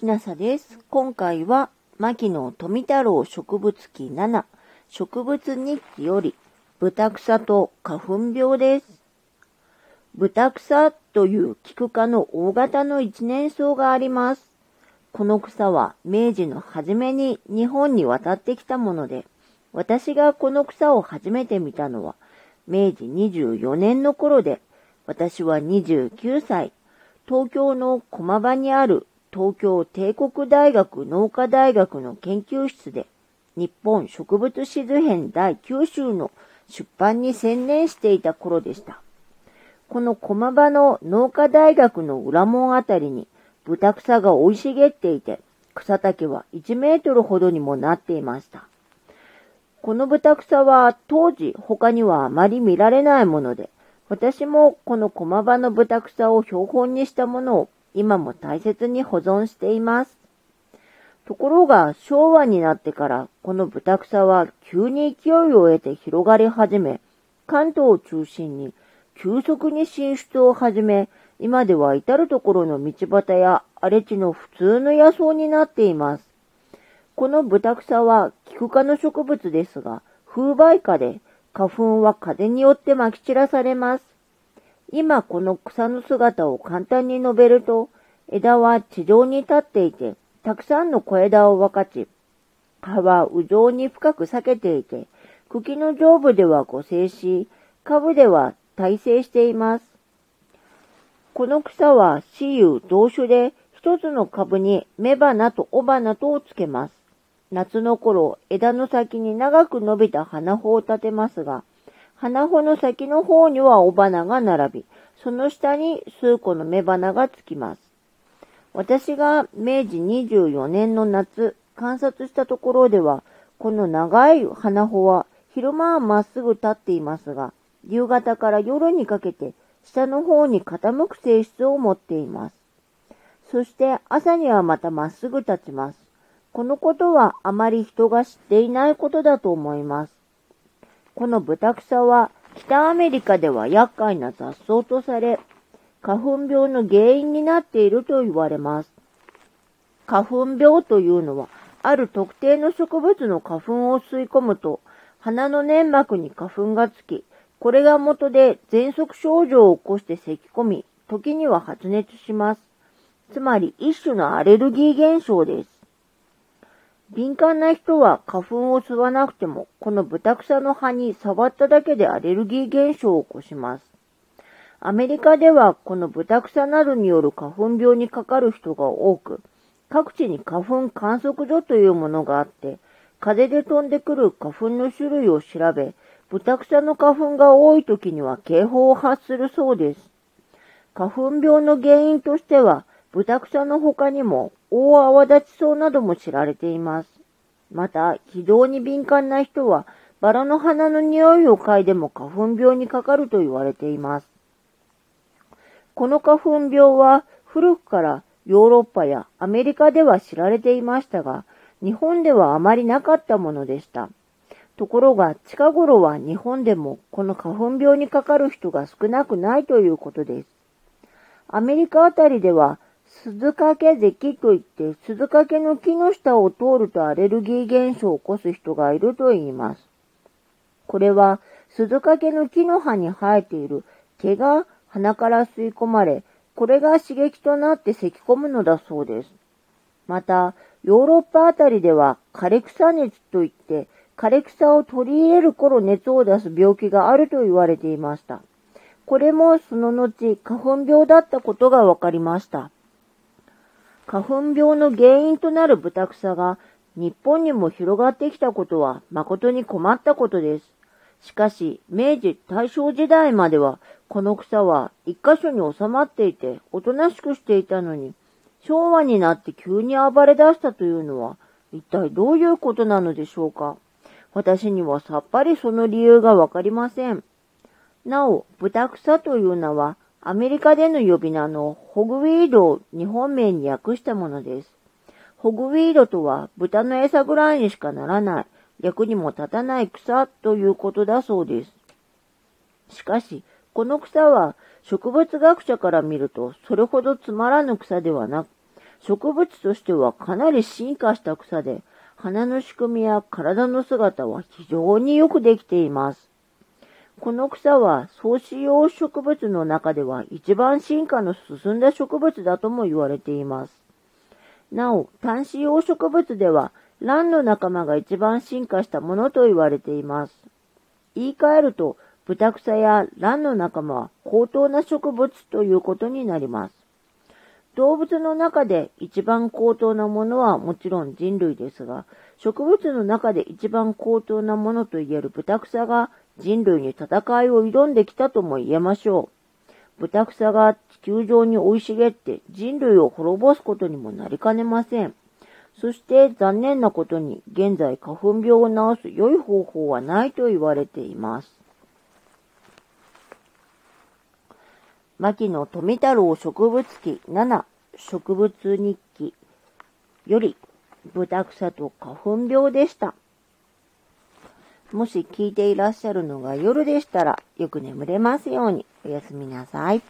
きなさです。今回は、牧野富太郎植物記7、植物日記より、豚草と花粉病です。豚草という菊科の大型の一年草があります。この草は明治の初めに日本に渡ってきたもので、私がこの草を初めて見たのは、明治24年の頃で、私は29歳、東京の駒場にある東京帝国大学農科大学の研究室で、日本植物志図編第9集の出版に専念していた頃でした。この駒場の農科大学の裏門あたりに豚草が生い茂っていて、草丈は1メートルほどにもなっていました。この豚草は当時他にはあまり見られないもので、私もこの駒場の豚草を標本にしたものを今も大切に保存しています。ところが昭和になってからこの豚草は急に勢いを得て広がり始め、関東を中心に急速に進出を始め、今では至るところの道端や荒れ地の普通の野草になっています。この豚草は菊科の植物ですが、風媒花で花粉は風によって撒き散らされます。今この草の姿を簡単に述べると、枝は地上に立っていて、たくさんの小枝を分かち、葉は右上に深く裂けていて、茎の上部では五成し、下部では大成しています。この草は雌雄同種で、一つの株に雌花と雄花とをつけます。夏の頃、枝の先に長く伸びた花穂を立てますが、花穂の先の方には雄花が並び、その下に数個の雌花がつきます。私が明治24年の夏観察したところでは、この長い花穂は昼間はまっすぐ立っていますが、夕方から夜にかけて下の方に傾く性質を持っています。そして朝にはまたまっすぐ立ちます。このことはあまり人が知っていないことだと思います。この豚草は北アメリカでは厄介な雑草とされ、花粉病の原因になっていると言われます。花粉病というのは、ある特定の植物の花粉を吸い込むと、鼻の粘膜に花粉がつき、これが元で喘息症状を起こして咳き込み、時には発熱します。つまり一種のアレルギー現象です。敏感な人は花粉を吸わなくても、この豚草の葉に触っただけでアレルギー現象を起こします。アメリカではこの豚草などによる花粉病にかかる人が多く、各地に花粉観測所というものがあって、風で飛んでくる花粉の種類を調べ、豚草の花粉が多い時には警報を発するそうです。花粉病の原因としては、豚草の他にも大泡立ち草なども知られています。また、非常に敏感な人は、バラの花の匂いを嗅いでも花粉病にかかると言われています。この花粉病は古くからヨーロッパやアメリカでは知られていましたが、日本ではあまりなかったものでした。ところが近頃は日本でもこの花粉病にかかる人が少なくないということです。アメリカあたりでは鈴掛咳といって鈴掛の木の下を通るとアレルギー現象を起こす人がいると言います。これは鈴掛の木の葉に生えている毛が鼻から吸い込まれ、これが刺激となって咳き込むのだそうです。また、ヨーロッパあたりでは枯れ草熱といって枯れ草を取り入れる頃熱を出す病気があると言われていました。これもその後花粉病だったことが分かりました。花粉病の原因となる豚草が日本にも広がってきたことは誠に困ったことです。しかし、明治大正時代までは、この草は一箇所に収まっていて、おとなしくしていたのに、昭和になって急に暴れ出したというのは、一体どういうことなのでしょうか私にはさっぱりその理由がわかりません。なお、豚草という名は、アメリカでの呼び名のホグウィードを日本名に訳したものです。ホグウィードとは豚の餌ぐらいにしかならない、役にも立たない草ということだそうです。しかし、この草は植物学者から見るとそれほどつまらぬ草ではなく、植物としてはかなり進化した草で、花の仕組みや体の姿は非常によくできています。この草は草子葉植物の中では一番進化の進んだ植物だとも言われています。なお、単子葉植物では蘭の仲間が一番進化したものと言われています。言い換えると、豚草や蘭の仲間は高等な植物ということになります。動物の中で一番高等なものはもちろん人類ですが、植物の中で一番高等なものと言える豚草が人類に戦いを挑んできたとも言えましょう。豚草が地球上に生い茂って人類を滅ぼすことにもなりかねません。そして残念なことに現在花粉病を治す良い方法はないと言われています。牧野富太郎植物記7植物日記より豚草と花粉病でした。もし聞いていらっしゃるのが夜でしたらよく眠れますようにおやすみなさい。